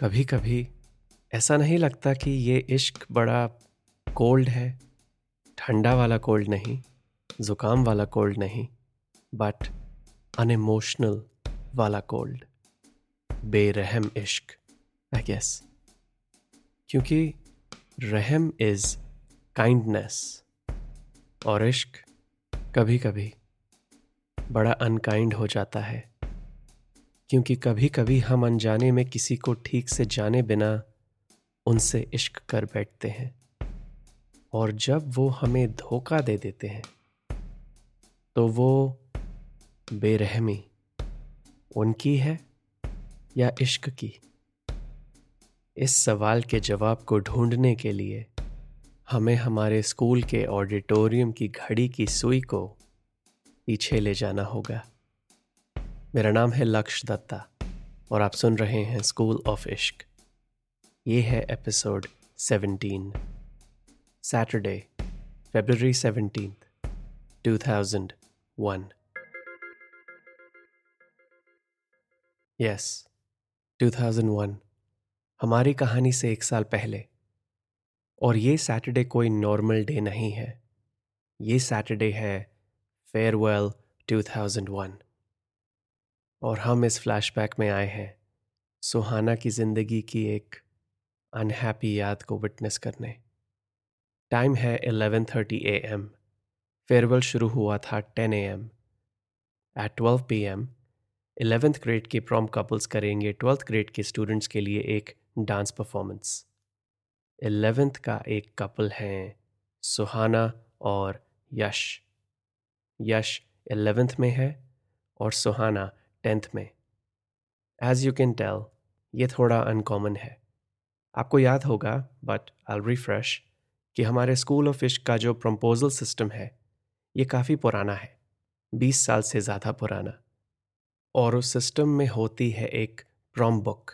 कभी कभी ऐसा नहीं लगता कि ये इश्क बड़ा कोल्ड है, ठंडा वाला कोल्ड नहीं, ज़ुकाम वाला कोल्ड नहीं बट अनइमोशनल वाला कोल्ड। बेरहम इश्क आई गेस क्योंकि रहम इज़ काइंडनेस और इश्क कभी कभी बड़ा अनकाइंड हो जाता है। क्योंकि कभी कभी हम अनजाने में किसी को ठीक से जाने बिना उनसे इश्क कर बैठते हैं। और जब वो हमें धोखा दे देते हैं तो वो बेरहमी उनकी है या इश्क की? इस सवाल के जवाब को ढूँढने के लिए हमें हमारे स्कूल के ऑडिटोरियम की घड़ी की सुई को पीछे ले जाना होगा। मेरा नाम है लक्ष्य दत्ता और आप सुन रहे हैं स्कूल ऑफ़ इश्क। ये है episode 17 Saturday February seventeen 2001 yes 2001 हमारी कहानी से एक साल पहले। और ये सैटरडे कोई नॉर्मल डे नहीं है। ये सैटरडे है फेयरवेल 2001 और हम इस फ्लैशबैक में आए हैं, सुहाना की ज़िंदगी की एक अनहैप्पी याद को विटनेस करने। टाइम है 11:30 एम फेयरवेल शुरू हुआ था 10 M at 12 P M eleventh grade के प्रॉम कपल्स करेंगे ट्वेल्थ ग्रेड के स्टूडेंट्स के लिए एक डांस परफॉर्मेंस एलेवेंथ का एक कपल हैं, सुहाना और यश। यश एलेवेंथ में है और सुहाना टेंथ में। एज यू कैन टेल ये थोड़ा अनकॉमन है। आपको याद होगा बट आई रिफ्रेश कि हमारे स्कूल ऑफ़ फ़िश का जो प्रम्पोजल सिस्टम है, ये काफ़ी पुराना है, बीस साल से ज़्यादा पुराना। और उस सिस्टम में होती है एक प्रॉम बुक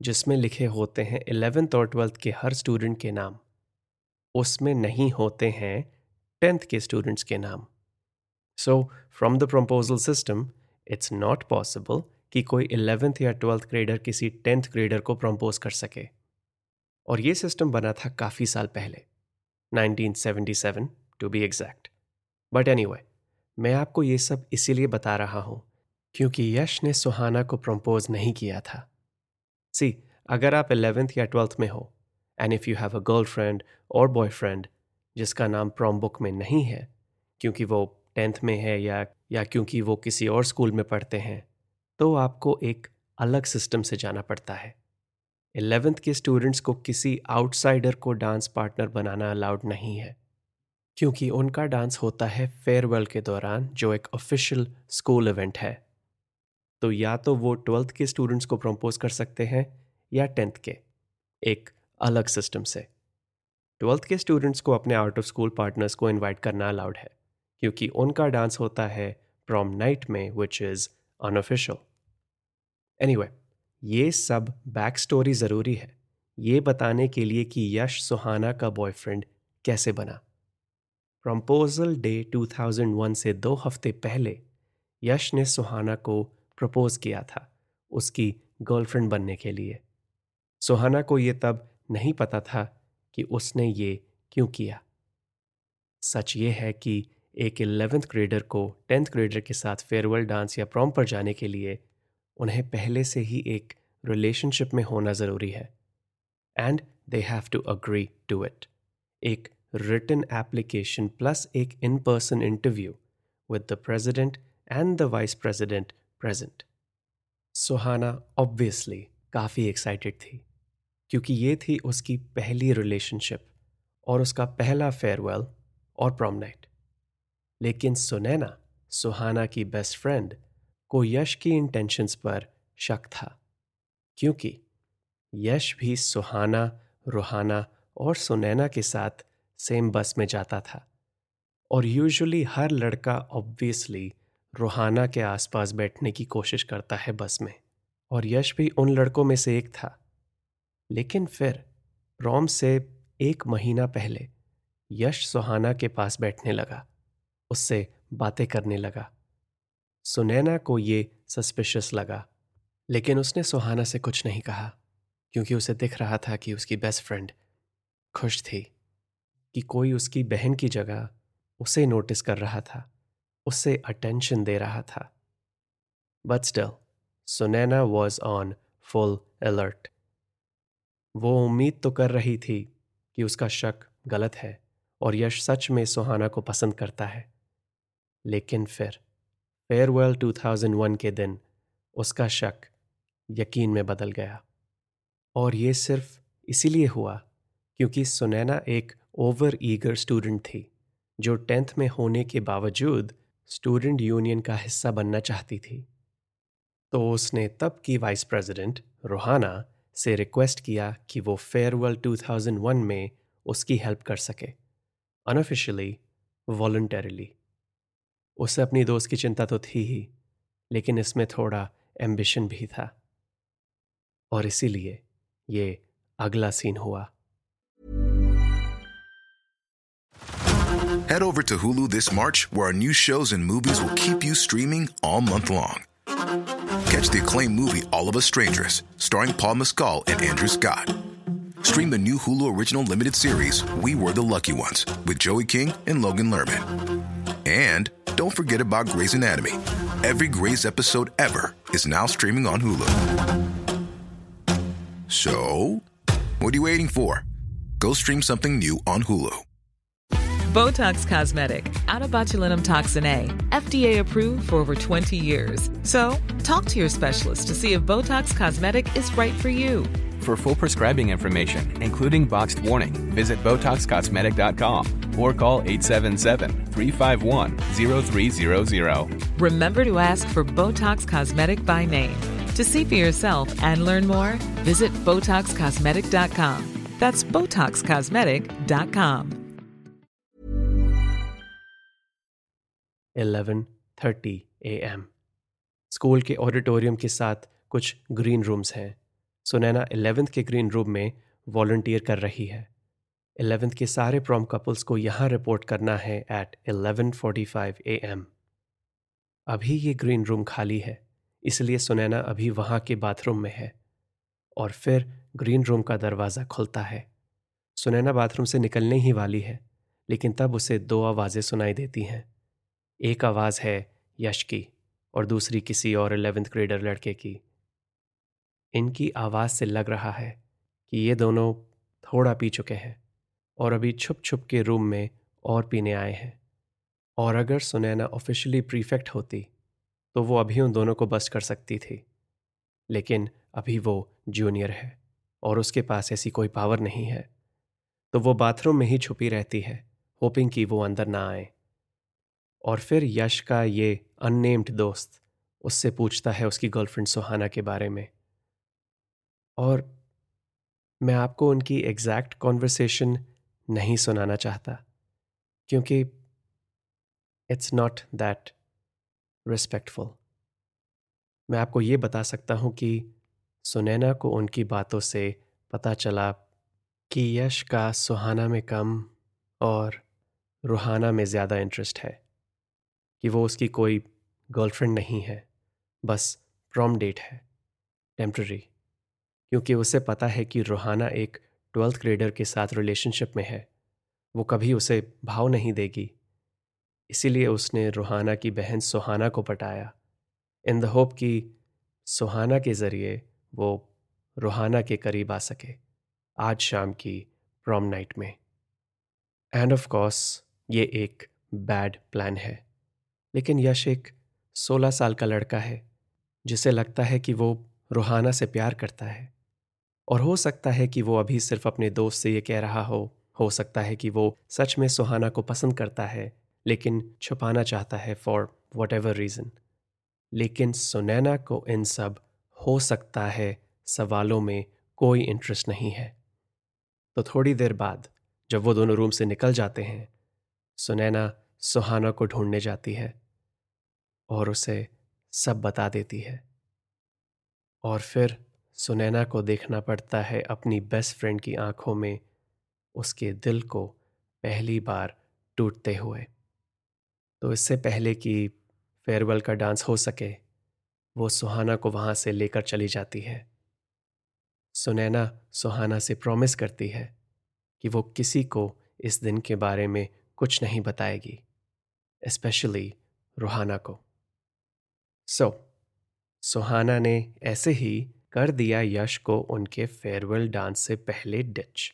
जिसमें लिखे होते हैं एलेवेंथ और ट्वेल्थ के हर स्टूडेंट के नाम। उसमें नहीं होते हैं टेंथ के स्टूडेंट्स के नाम। So from the promposal system it's not possible कि कोई इलेवेंथ या ट्वेल्थ ग्रेडर किसी टेंथ ग्रेडर को प्रम्पोज कर सके। और ये सिस्टम बना था काफ़ी साल पहले 1977 to be exact but any मैं आपको ये सब इसीलिए बता रहा हूँ क्योंकि यश ने सुहाना को प्रम्पोज नहीं किया था। सी अगर आप इलेवेंथ या ट्वेल्थ में हो and if you have a girlfriend और बॉयफ्रेंड जिसका नाम प्रॉम बुक में नहीं है, क्योंकि वो टेंथ में है या या क्योंकि वो किसी और स्कूल में पढ़ते हैं तो आपको एक अलग सिस्टम से जाना पड़ता है। एलेवेंथ के स्टूडेंट्स को किसी आउटसाइडर को डांस पार्टनर बनाना अलाउड नहीं है, क्योंकि उनका डांस होता है फेयरवेल के दौरान, जो एक ऑफिशियल स्कूल इवेंट है। तो या तो वो ट्वेल्थ के स्टूडेंट्स को प्रपोज कर सकते हैं, या टेंथ के, एक अलग सिस्टम से। ट्वेल्थ के स्टूडेंट्स को अपने आउट ऑफ़ स्कूल पार्टनर्स को इनवाइट करना अलाउड है। क्योंकि उनका डांस होता है प्रॉम नाइट में विच इज़ अनऑफिशियल एनीवे ये सब बैक स्टोरी ज़रूरी है। ये बताने के लिए कि यश सुहाना का बॉयफ्रेंड कैसे बना। प्रपोजल डे 2001 से दो हफ़्ते पहले, यश ने सुहाना को प्रपोज किया था उसकी गर्लफ्रेंड बनने के लिए। सुहाना को ये तब नहीं पता था कि उसने ये क्यों किया। सच ये है कि एक इलेवेंथ ग्रेडर को टेंथ ग्रेडर के साथ फेयरवेल डांस या प्रॉम पर जाने के लिए उन्हें पहले से ही एक रिलेशनशिप में होना ज़रूरी है। And they have to agree to it एक रिटन एप्लीकेशन प्लस एक in person interview with the president and the vice president present Suhana obviously काफ़ी एक्साइटेड थी, क्योंकि ये थी उसकी पहली रिलेशनशिप और उसका पहला फेयरवेल और प्रॉम नाइट लेकिन सुनैना, सुहाना की बेस्ट फ्रेंड को यश की इंटेंशंस पर शक था। क्योंकि यश भी सुहाना, रुहाना और सुनैना के साथ सेम बस में जाता था। और यूजुअली हर लड़का ऑब्वियसली रुहाना के आसपास बैठने की कोशिश करता है बस में। और यश भी उन लड़कों में से एक था। लेकिन फिर रोम से एक महीना पहले, यश सुहाना के पास बैठने लगा। उससे बातें करने लगा। सुनैना को ये सस्पिशियस लगा, लेकिन उसने सुहाना से कुछ नहीं कहा, क्योंकि उसे दिख रहा था कि उसकी बेस्ट फ्रेंड खुश थी, कि कोई उसकी बहन की जगह उसे नोटिस कर रहा था, उससे अटेंशन दे रहा था। But still Sunaina was on full alert वो उम्मीद तो कर रही थी कि उसका शक गलत है, और यश सच में सुहाना को पसंद करता है। लेकिन फिर फेयरवेल 2001 के दिन, उसका शक यकीन में बदल गया। और ये सिर्फ़ इसीलिए हुआ क्योंकि सुनैना एक ओवर ईगर स्टूडेंट थी, जो टेंथ में होने के बावजूद स्टूडेंट यूनियन का हिस्सा बनना चाहती थी। तो उसने तब की वाइस प्रेसिडेंट रोहाना से रिक्वेस्ट किया कि वो फेयरवेल 2001 में उसकी हेल्प कर सके अनऑफिशियली वॉल्टरली उसे अपनी दोस्त की चिंता तो थी ही लेकिन इसमें थोड़ा एम्बिशन भी था और इसीलिए ये अगला सीन हुआ Head over to Hulu this March, where our new shows and movies will keep you streaming all month long. Catch the acclaimed movie All of Us Strangers, starring Paul Mescal and Andrew Scott. Stream the new Hulu original limited series We Were the Lucky Ones with Joey King and Logan Lerman. And don't forget about Grey's Anatomy. Every Grey's episode ever is now streaming on Hulu. So, what are you waiting for? Go stream something new on Hulu. Botox Cosmetic, out of botulinum toxin A, FDA approved for over 20 years. So, talk to your specialist to see if Botox Cosmetic is right for you. For full prescribing information, including boxed warning, visit BotoxCosmetic.com or call 877-351-0300. Remember to ask for Botox Cosmetic by name. To see for yourself and learn more, visit BotoxCosmetic.com. That's BotoxCosmetic.com. 11:30 AM school के auditorium के साथ कुछ green rooms हैं Sunaina eleventh के green room में volunteer कर रही है। एलेवेंथ के सारे प्रॉम कपल्स को यहाँ रिपोर्ट करना है एट 11:45 एम अभी ये ग्रीन रूम खाली है, इसलिए सुनैना अभी वहाँ के बाथरूम में है। और फिर ग्रीन रूम का दरवाज़ा खुलता है। सुनैना बाथरूम से निकलने ही वाली है, लेकिन तब उसे दो आवाज़ें सुनाई देती हैं। एक आवाज़ है यश की और दूसरी किसी और एलेवेंथ ग्रेडर लड़के की। इनकी आवाज़ से लग रहा है कि ये दोनों थोड़ा पी चुके हैं और अभी छुप छुप के रूम में और पीने आए हैं। और अगर सुनैना ऑफिशियली प्रीफेक्ट होती तो वो अभी उन दोनों को बस कर सकती थी। लेकिन अभी वो जूनियर है और उसके पास ऐसी कोई पावर नहीं है। तो वो बाथरूम में ही छुपी रहती है, होपिंग कि वो अंदर ना आए। और फिर यश का ये अननेम्ड दोस्त उससे पूछता है उसकी गर्लफ्रेंड सुहाना के बारे में। और मैं आपको उनकी एग्जैक्ट कॉन्वर्सेशन नहीं सुनाना चाहता, क्योंकि इट्स नॉट दैट रिस्पेक्टफुल मैं आपको ये बता सकता हूँ कि सुनैना को उनकी बातों से पता चला कि यश का सुहाना में कम और रूहाना में ज़्यादा इंटरेस्ट है, कि वो उसकी कोई गर्लफ्रेंड नहीं है, बस प्रॉम डेट है टेम्प्ररी क्योंकि उसे पता है कि रूहाना एक ट्वेल्थ ग्रेडर के साथ रिलेशनशिप में है। वो कभी उसे भाव नहीं देगी। इसीलिए उसने रूहाना की बहन सुहाना को पटाया। इन द होप कि सुहाना के ज़रिए वो रूहाना के करीब आ सके, आज शाम की प्रॉम नाइट में। एंड ऑफ़ कोर्स ये एक बैड प्लान है। लेकिन यश एक सोलह साल का लड़का है, जिसे लगता है कि वो रूहाना से प्यार करता है। और हो सकता है कि वो अभी सिर्फ़ अपने दोस्त से ये कह रहा हो हो सकता है कि वो सच में सुहाना को पसंद करता है, लेकिन छुपाना चाहता है फॉर वट एवर रीज़न लेकिन सुनैना को इन सब हो सकता है सवालों में कोई इंटरेस्ट नहीं है। तो थोड़ी देर बाद, जब वो दोनों रूम से निकल जाते हैं, सुनैना सुहाना को ढूँढने जाती है और उसे सब बता देती है। और फिर सुनैना को देखना पड़ता है अपनी बेस्ट फ्रेंड की आँखों में उसके दिल को पहली बार टूटते हुए। तो इससे पहले कि फेयरवेल का डांस हो सके वो सुहाना को वहाँ से लेकर चली जाती है। सुनैना सुहाना से प्रॉमिस करती है कि वो किसी को इस दिन के बारे में कुछ नहीं बताएगी स्पेशली रूहाना को। सो so, सुहाना ने ऐसे ही कर दिया यश को उनके फेयरवेल डांस से पहले डिच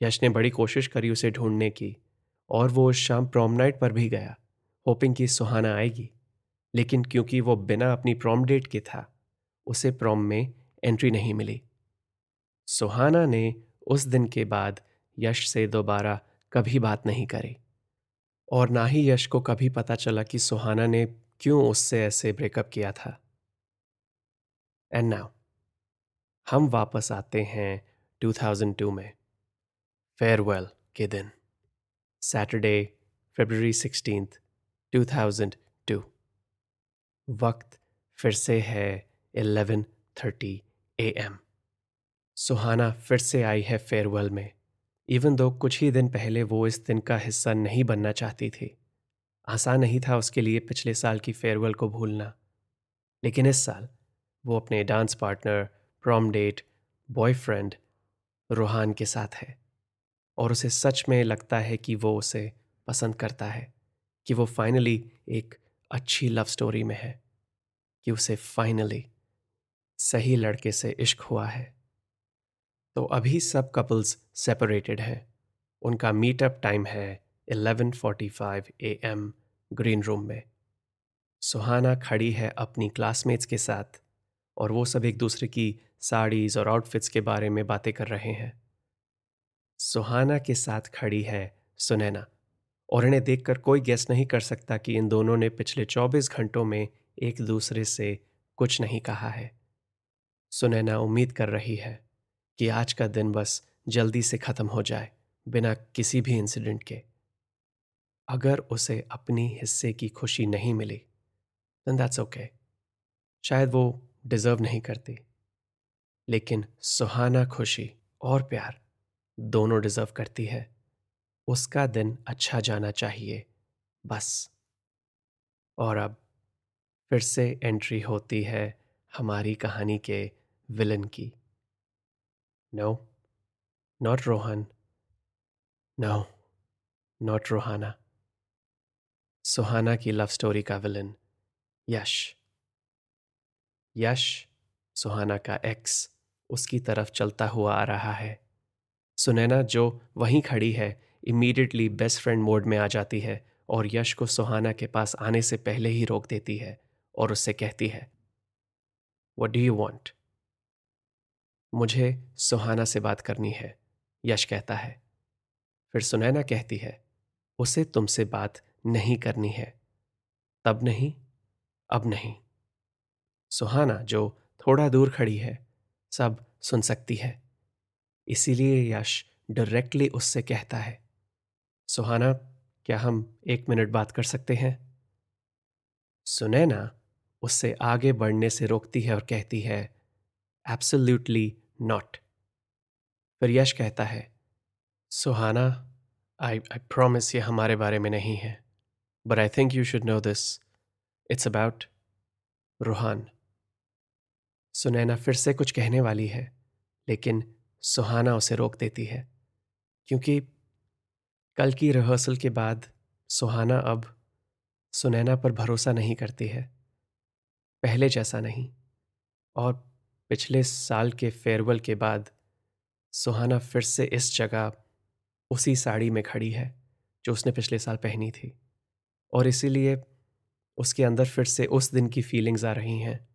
यश ने बड़ी कोशिश करी उसे ढूँढने की, और वो उस शाम प्रोम नाइट पर भी गया होपिंग कि सुहाना आएगी। लेकिन क्योंकि वो बिना अपनी प्रोम डेट के था, उसे प्रोम में एंट्री नहीं मिली। सुहाना ने उस दिन के बाद यश से दोबारा कभी बात नहीं करी, और ना ही यश को कभी पता चला कि सुहाना ने क्यों उससे ऐसे ब्रेकअप किया था। एंड नाउ हम वापस आते हैं 2002 में। फेयरवेल के दिन। सैटरडे फरवरी सिक्सटीन 2002 वक्त फिर से है 11:30 एम सुहाना फिर से आई है फेयरवेल में। इवन दो कुछ ही दिन पहले वो इस दिन का हिस्सा नहीं बनना चाहती थी। आसान नहीं था उसके लिए पिछले साल की फेयरवेल को भूलना। लेकिन इस साल वो अपने dance partner prom date boyfriend Roohan के साथ है। और उसे सच में लगता है कि वो उसे पसंद करता है, कि वो फाइनली एक अच्छी लव स्टोरी में है, कि उसे फाइनली सही लड़के से इश्क हुआ है। तो अभी सब कपल्स सेपरेटेड हैं। उनका मीटअप टाइम है 11:45 एम ग्रीन रूम में। सुहाना खड़ी है अपनी क्लासमेट्स के साथ। और वो सब एक दूसरे की साड़ीज़ और आउटफिट्स के बारे में बातें कर रहे हैं। सुहाना के साथ खड़ी है सुनैना और इन्हें देखकर कोई गैस नहीं कर सकता कि इन दोनों ने पिछले 24 घंटों में एक दूसरे से कुछ नहीं कहा है। सुनैना उम्मीद कर रही है कि आज का दिन बस जल्दी से ख़त्म हो जाए बिना किसी भी इंसिडेंट के। अगर उसे अपनी हिस्से की खुशी नहीं मिली दैट्स ओके शायद वो डिज़र्व नहीं करती। लेकिन सुहाना खुशी और प्यार दोनों डिज़र्व करती है। उसका दिन अच्छा जाना चाहिए, बस। और अब फिर से एंट्री होती है हमारी कहानी के विलन की। No not Rohan no not Rohana Suhana की लव स्टोरी का विलन, यश। यश सुहाना का एक्स उसकी तरफ़ चलता हुआ आ रहा है। सुनैना, जो वहीं खड़ी है इमीडिएटली बेस्ट फ्रेंड मोड में आ जाती है और यश को सुहाना के पास आने से पहले ही रोक देती है और उससे कहती है वट डू यू वॉन्ट मुझे सुहाना से बात करनी है, यश कहता है। फिर सुनैना कहती है, उसे तुमसे बात नहीं करनी है। तब नहीं? अब नहीं। सुहाना जो थोड़ा दूर खड़ी है, सब सुन सकती है। इसीलिए यश डायरेक्टली उससे कहता है, सुहाना, क्या हम एक मिनट बात कर सकते हैं? सुनैना उससे आगे बढ़ने से रोकती है और कहती है एब्सोल्यूटली नॉट फिर यश कहता है, सुहाना आई आई प्रोमिस ये हमारे बारे में नहीं है but I think you should know this it's about Roohan Sunaina फिर से कुछ कहने वाली है, लेकिन सुहाना उसे रोक देती है, क्योंकि कल की रिहर्सल के बाद सुहाना अब सुनैना पर भरोसा नहीं करती है, पहले जैसा नहीं, और पिछले साल के फेयरवेल के बाद सुहाना फिर से इस जगह, उसी साड़ी में खड़ी है, जो उसने पिछले साल पहनी थी, और इसीलिए उसके अंदर फिर से उस दिन की फीलिंग्स आ रही हैं।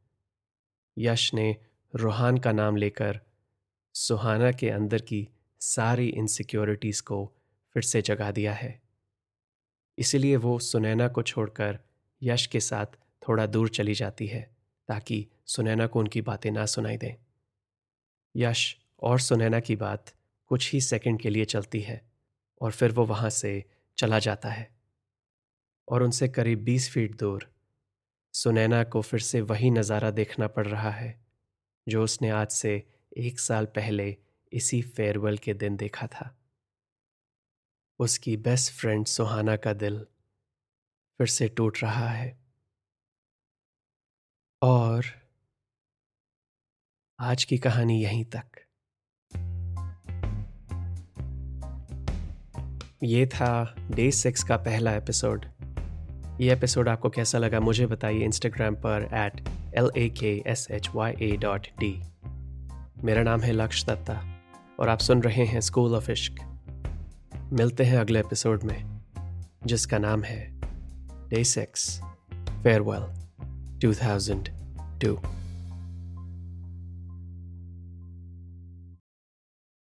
यश ने रूहान का नाम लेकर सुहाना के अंदर की सारी इनसिक्योरिटीज़ को फिर से जगा दिया है। इसीलिए वो सुनैना को छोड़कर यश के साथ थोड़ा दूर चली जाती है ताकि सुनैना को उनकी बातें ना सुनाई दें। यश और सुनैना की बात कुछ ही सेकंड के लिए चलती है और फिर वो वहाँ से चला जाता है और उनसे करीब बीस फीट दूर सुनैना को फिर से वही नज़ारा देखना पड़ रहा है, जो उसने आज से एक साल पहले इसी फेयरवेल के दिन देखा था। उसकी बेस्ट फ्रेंड सुहाना का दिल फिर से टूट रहा है। और आज की कहानी यहीं तक। ये था डे सिक्स का पहला एपिसोड। ये एपिसोड आपको कैसा लगा, मुझे बताइए इंस्टाग्राम पर at L A K S H Y A dot D मेरा नाम है लक्ष्य दत्ता और आप सुन रहे हैं स्कूल ऑफ़ इश्क मिलते हैं अगले एपिसोड में, जिसका नाम है day six farewell two thousand two